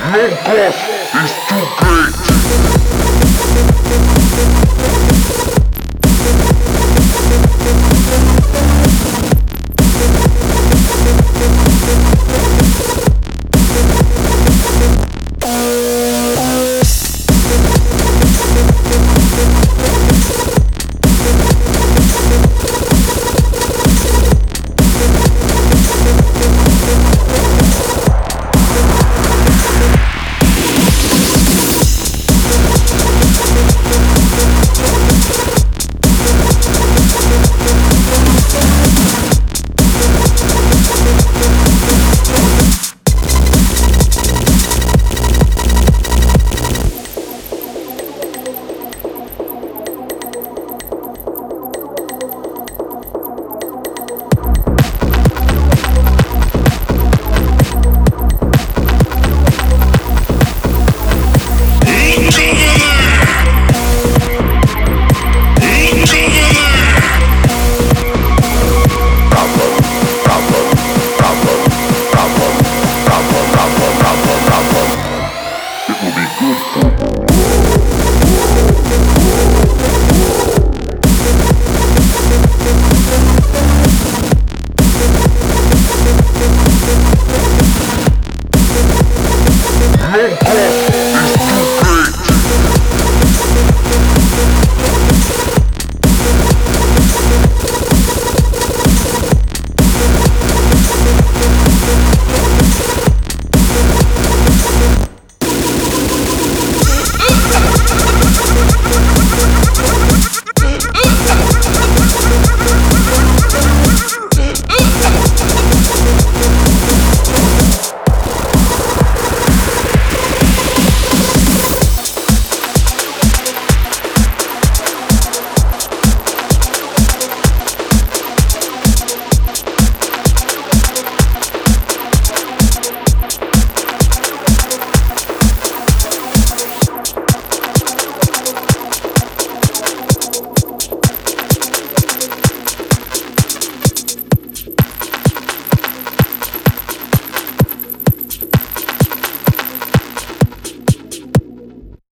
No boss is too great. Música